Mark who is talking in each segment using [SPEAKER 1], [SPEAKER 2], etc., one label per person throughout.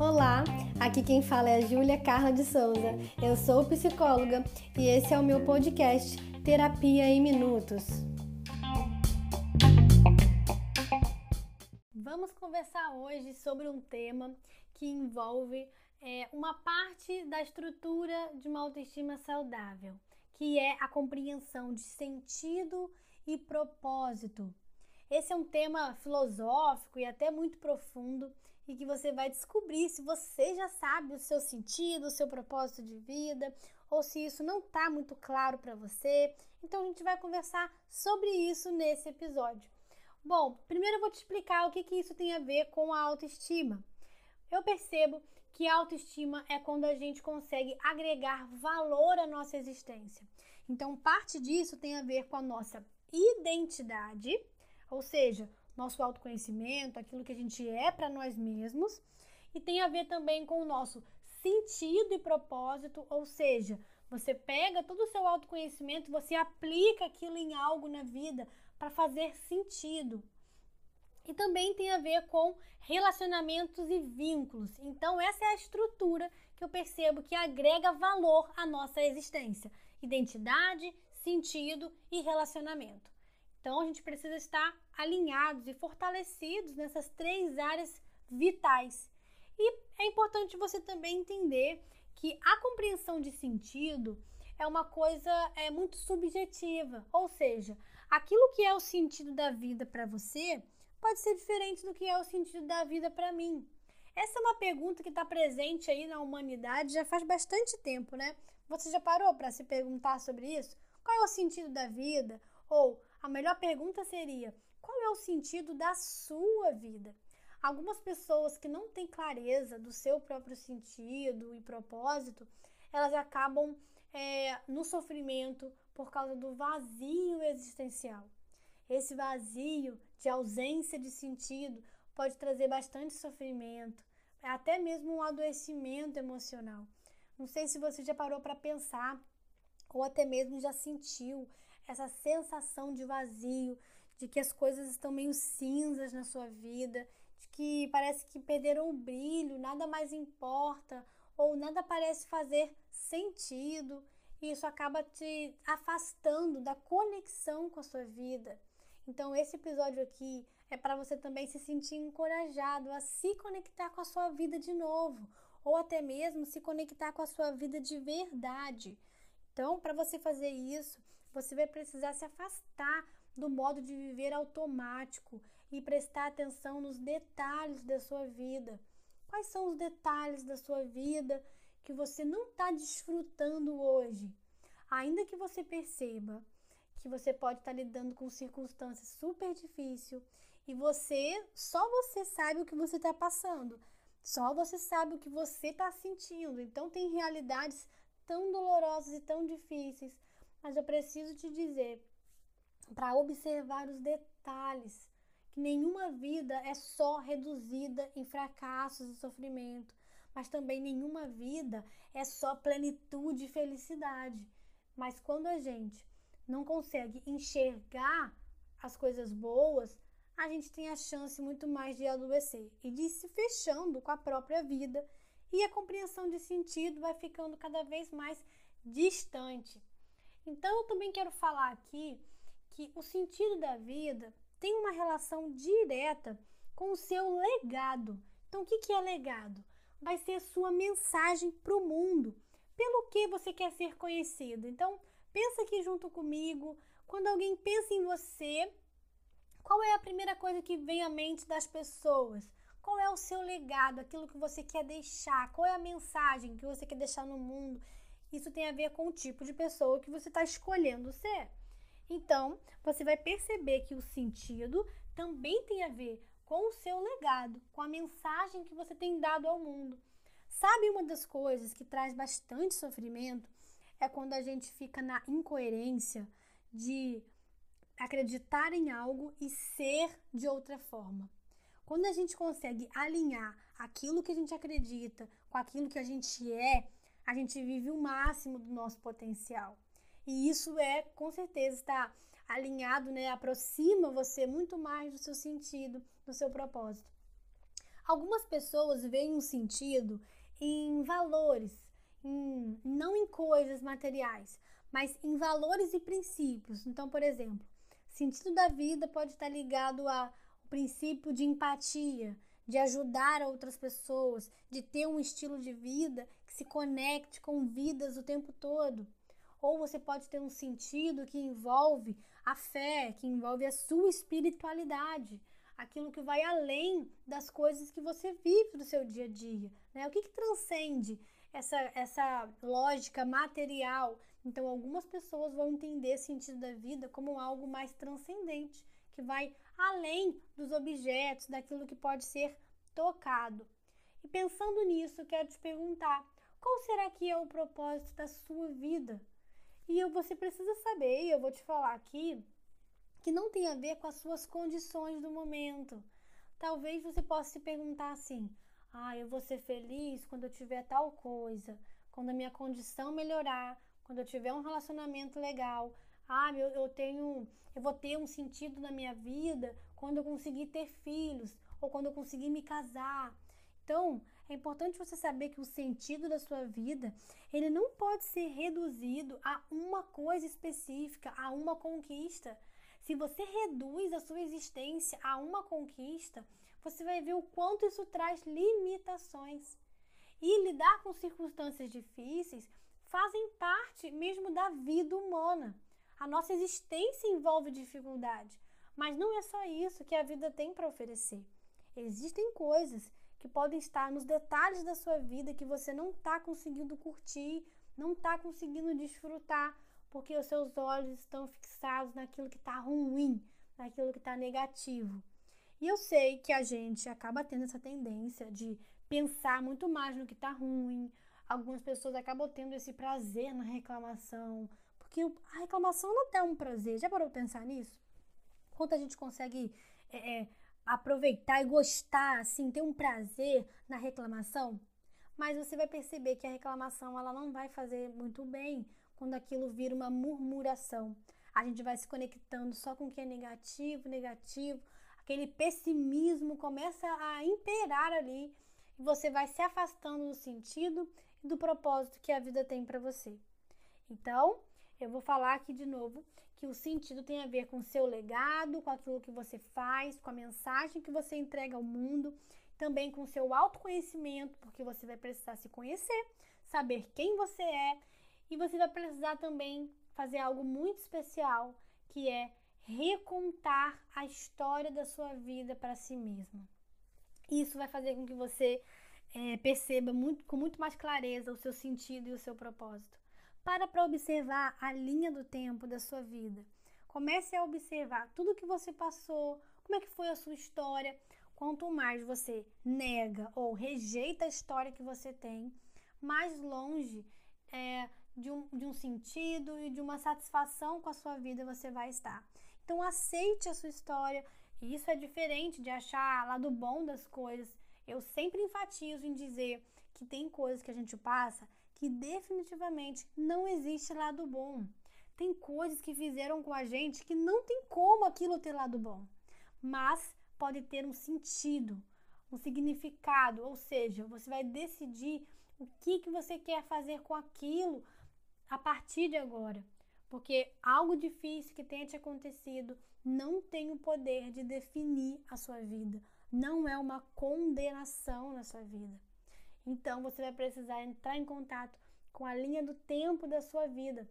[SPEAKER 1] Olá, aqui quem fala é a Júlia Carla de Souza. Eu sou psicóloga e esse é o meu podcast Terapia em Minutos. Vamos conversar hoje sobre um tema que envolve é, uma parte da estrutura de uma autoestima saudável, que é a compreensão de sentido e propósito. Esse é um tema filosófico e até muito profundo e que você vai descobrir se você já sabe o seu sentido, o seu propósito de vida, ou se isso não está muito claro para você. Então a gente vai conversar sobre isso nesse episódio. Bom, primeiro eu vou te explicar o que, que isso tem a ver com a autoestima. Eu percebo que a autoestima é quando a gente consegue agregar valor à nossa existência. Então, parte disso tem a ver com a nossa identidade, ou seja, nosso autoconhecimento, aquilo que a gente é para nós mesmos, e tem a ver também com o nosso sentido e propósito, ou seja, você pega todo o seu autoconhecimento, você aplica aquilo em algo na vida para fazer sentido. E também tem a ver com relacionamentos e vínculos. Então, essa é a estrutura que eu percebo que agrega valor à nossa existência: identidade, sentido e relacionamento. Então, a gente precisa estar alinhados e fortalecidos nessas três áreas vitais. E é importante você também entender que a compreensão de sentido é uma coisa é muito subjetiva, ou seja, aquilo que é o sentido da vida para você pode ser diferente do que é o sentido da vida para mim. Essa é uma pergunta que está presente aí na humanidade já faz bastante tempo, né? Você já parou para se perguntar sobre isso? Qual é o sentido da vida? Ou a melhor pergunta seria: qual é o sentido da sua vida? Algumas pessoas que não têm clareza do seu próprio sentido e propósito, elas acabam é, no sofrimento por causa do vazio existencial. Esse vazio de ausência de sentido pode trazer bastante sofrimento, até mesmo um adoecimento emocional. Não sei se você já parou para pensar ou até mesmo já sentiu essa sensação de vazio, de que as coisas estão meio cinzas na sua vida, de que parece que perderam o brilho, nada mais importa, ou nada parece fazer sentido, e isso acaba te afastando da conexão com a sua vida. Então, esse episódio aqui é para você também se sentir encorajado a se conectar com a sua vida de novo, ou até mesmo se conectar com a sua vida de verdade. Então, para você fazer isso, você vai precisar se afastar do modo de viver automático e prestar atenção nos detalhes da sua vida. Quais são os detalhes da sua vida que você não está desfrutando hoje? Ainda que você perceba que você pode estar tá lidando com circunstâncias super difíceis e você, só você sabe o que você está passando, só você sabe o que você está sentindo. Então, tem realidades tão dolorosas e tão difíceis mas eu preciso te dizer para observar os detalhes, que nenhuma vida é só reduzida em fracassos e sofrimento, mas também nenhuma vida é só plenitude e felicidade. Mas quando a gente não consegue enxergar as coisas boas, a gente tem a chance muito mais de adoecer e de se fechando com a própria vida e a compreensão de sentido vai ficando cada vez mais distante. Então, eu também quero falar aqui que o sentido da vida tem uma relação direta com o seu legado. Então, o que é legado? Vai ser sua mensagem para o mundo, pelo que você quer ser conhecido. Então, pensa aqui junto comigo, quando alguém pensa em você, qual é a primeira coisa que vem à mente das pessoas? Qual é o seu legado, aquilo que você quer deixar? Qual é a mensagem que você quer deixar no mundo? Isso tem a ver com o tipo de pessoa que você está escolhendo ser. Então, você vai perceber que o sentido também tem a ver com o seu legado, com a mensagem que você tem dado ao mundo. Sabe uma das coisas que traz bastante sofrimento é quando a gente fica na incoerência de acreditar em algo e ser de outra forma. Quando a gente consegue alinhar aquilo que a gente acredita com aquilo que a gente é, a gente vive o máximo do nosso potencial. E isso é, com certeza, está alinhado, né, aproxima você muito mais do seu sentido, do seu propósito. Algumas pessoas veem um sentido em valores, em, não em coisas materiais, mas em valores e princípios. Então, por exemplo, sentido da vida pode estar ligado ao princípio de empatia, de ajudar outras pessoas, de ter um estilo de vida que se conecte com vidas o tempo todo. Ou você pode ter um sentido que envolve a fé, que envolve a sua espiritualidade, aquilo que vai além das coisas que você vive do seu dia a dia. Né? O que, que transcende essa, essa lógica material? Então, algumas pessoas vão entender sentido da vida como algo mais transcendente, que vai além dos objetos, daquilo que pode ser tocado. E pensando nisso, quero te perguntar: qual será que é o propósito da sua vida? E você precisa saber, e eu vou te falar aqui, que não tem a ver com as suas condições do momento. Talvez você possa se perguntar assim: ah, eu vou ser feliz quando eu tiver tal coisa, quando a minha condição melhorar, quando eu tiver um relacionamento legal. Ah, eu, eu tenho, eu vou ter um sentido na minha vida quando eu conseguir ter filhos ou quando eu conseguir me casar. Então, é importante você saber que o sentido da sua vida, ele não pode ser reduzido a uma coisa específica, a uma conquista. Se você reduz a sua existência a uma conquista, você vai ver o quanto isso traz limitações. E lidar com circunstâncias difíceis fazem parte mesmo da vida humana. A nossa existência envolve dificuldade, mas não é só isso que a vida tem para oferecer. Existem coisas que podem estar nos detalhes da sua vida que você não está conseguindo curtir, não está conseguindo desfrutar, porque os seus olhos estão fixados naquilo que está ruim, naquilo que está negativo. E eu sei que a gente acaba tendo essa tendência de pensar muito mais no que está ruim. Algumas pessoas acabam tendo esse prazer na reclamação, porque a reclamação não é um prazer. Já parou pensar nisso? Quanto a gente consegue é, é, aproveitar e gostar, assim, ter um prazer na reclamação, mas você vai perceber que a reclamação ela não vai fazer muito bem quando aquilo vira uma murmuração. A gente vai se conectando só com o que é negativo, negativo, aquele pessimismo começa a imperar ali e você vai se afastando do sentido e do propósito que a vida tem para você. Então, eu vou falar aqui de novo que o sentido tem a ver com o seu legado, com aquilo que você faz, com a mensagem que você entrega ao mundo, também com o seu autoconhecimento, porque você vai precisar se conhecer, saber quem você é, e você vai precisar também fazer algo muito especial, que é recontar a história da sua vida para si mesma. Isso vai fazer com que você é, perceba muito, com muito mais clareza o seu sentido e o seu propósito. Para para observar a linha do tempo da sua vida. Comece a observar tudo que você passou, como é que foi a sua história. Quanto mais você nega ou rejeita a história que você tem, mais longe é, de, um, de um sentido e de uma satisfação com a sua vida você vai estar. Então aceite a sua história. E isso é diferente de achar lado bom das coisas. Eu sempre enfatizo em dizer que tem coisas que a gente passa que definitivamente não existe lado bom. Tem coisas que fizeram com a gente que não tem como aquilo ter lado bom, mas pode ter um sentido, um significado, ou seja, você vai decidir o que, que você quer fazer com aquilo a partir de agora. Porque algo difícil que tenha te acontecido não tem o poder de definir a sua vida, não é uma condenação na sua vida. Então você vai precisar entrar em contato com a linha do tempo da sua vida.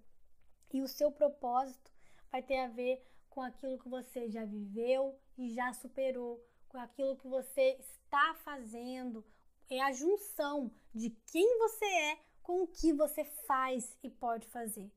[SPEAKER 1] E o seu propósito vai ter a ver com aquilo que você já viveu e já superou, com aquilo que você está fazendo. É a junção de quem você é com o que você faz e pode fazer.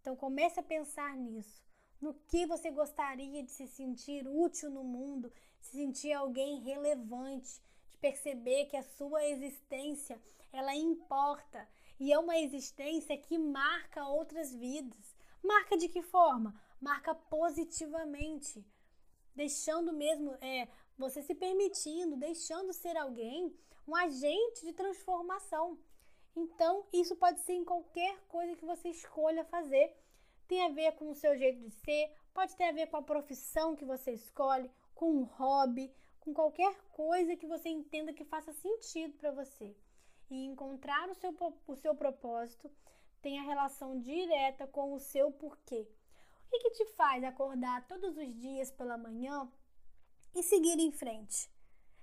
[SPEAKER 1] Então comece a pensar nisso. No que você gostaria de se sentir útil no mundo, se sentir alguém relevante, de perceber que a sua existência ela importa e é uma existência que marca outras vidas. Marca de que forma? Marca positivamente, deixando mesmo é, você se permitindo, deixando ser alguém, um agente de transformação. Então, isso pode ser em qualquer coisa que você escolha fazer. Tem a ver com o seu jeito de ser, pode ter a ver com a profissão que você escolhe, com um hobby, com qualquer coisa que você entenda que faça sentido para você. E encontrar o seu, o seu propósito tem a relação direta com o seu porquê. O que, que te faz acordar todos os dias pela manhã e seguir em frente?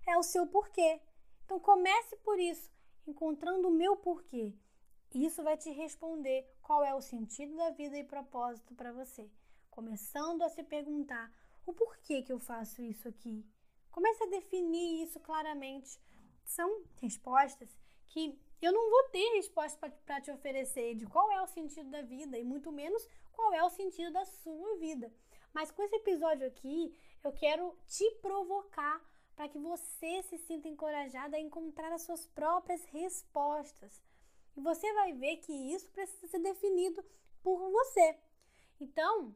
[SPEAKER 1] É o seu porquê. Então comece por isso, encontrando o meu porquê. Isso vai te responder qual é o sentido da vida e propósito para você. Começando a se perguntar o porquê que eu faço isso aqui. Comece a definir isso claramente. São respostas que eu não vou ter resposta para te oferecer de qual é o sentido da vida e muito menos qual é o sentido da sua vida. Mas com esse episódio aqui, eu quero te provocar para que você se sinta encorajada a encontrar as suas próprias respostas. E você vai ver que isso precisa ser definido por você. Então,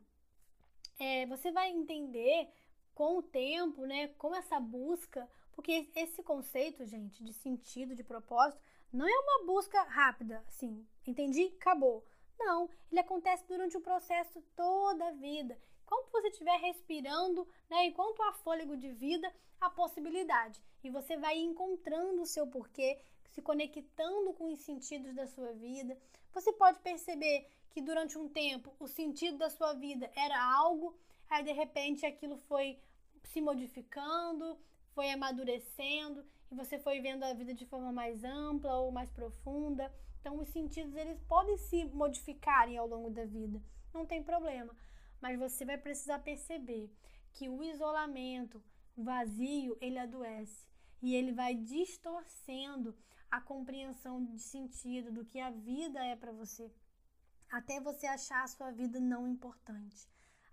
[SPEAKER 1] é, você vai entender com o tempo, né, com essa busca, porque esse conceito, gente, de sentido, de propósito, não é uma busca rápida, assim, entendi, acabou. Não, ele acontece durante o processo toda a vida. Enquanto você estiver respirando, né, enquanto há fôlego de vida, a possibilidade. E você vai encontrando o seu porquê, se conectando com os sentidos da sua vida. Você pode perceber que durante um tempo o sentido da sua vida era algo, aí de repente aquilo foi se modificando, foi amadurecendo e você foi vendo a vida de forma mais ampla ou mais profunda. Então os sentidos eles podem se modificarem ao longo da vida, não tem problema. Mas você vai precisar perceber que o isolamento, o vazio, ele adoece e ele vai distorcendo a compreensão de sentido do que a vida é para você, até você achar a sua vida não importante,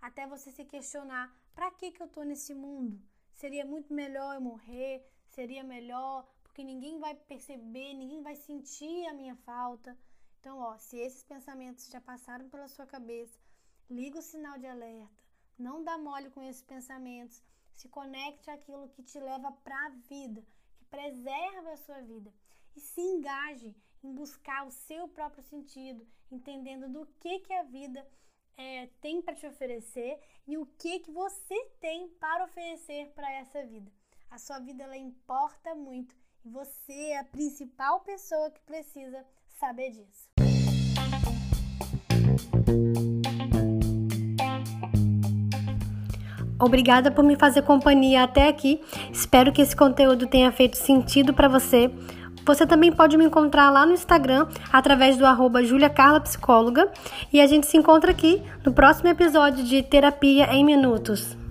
[SPEAKER 1] até você se questionar: para que que eu tô nesse mundo? Seria muito melhor eu morrer, seria melhor, porque ninguém vai perceber, ninguém vai sentir a minha falta. Então, ó, se esses pensamentos já passaram pela sua cabeça, liga o sinal de alerta, não dá mole com esses pensamentos, se conecte àquilo que te leva para a vida, que preserva a sua vida e se engaje em buscar o seu próprio sentido, entendendo do que, que a vida é, tem para te oferecer e o que, que você tem para oferecer para essa vida. A sua vida ela importa muito e você é a principal pessoa que precisa saber disso. Obrigada por me fazer companhia até aqui. Espero que esse conteúdo tenha feito sentido para você. Você também pode me encontrar lá no Instagram através do arroba e a gente se encontra aqui no próximo episódio de Terapia em Minutos.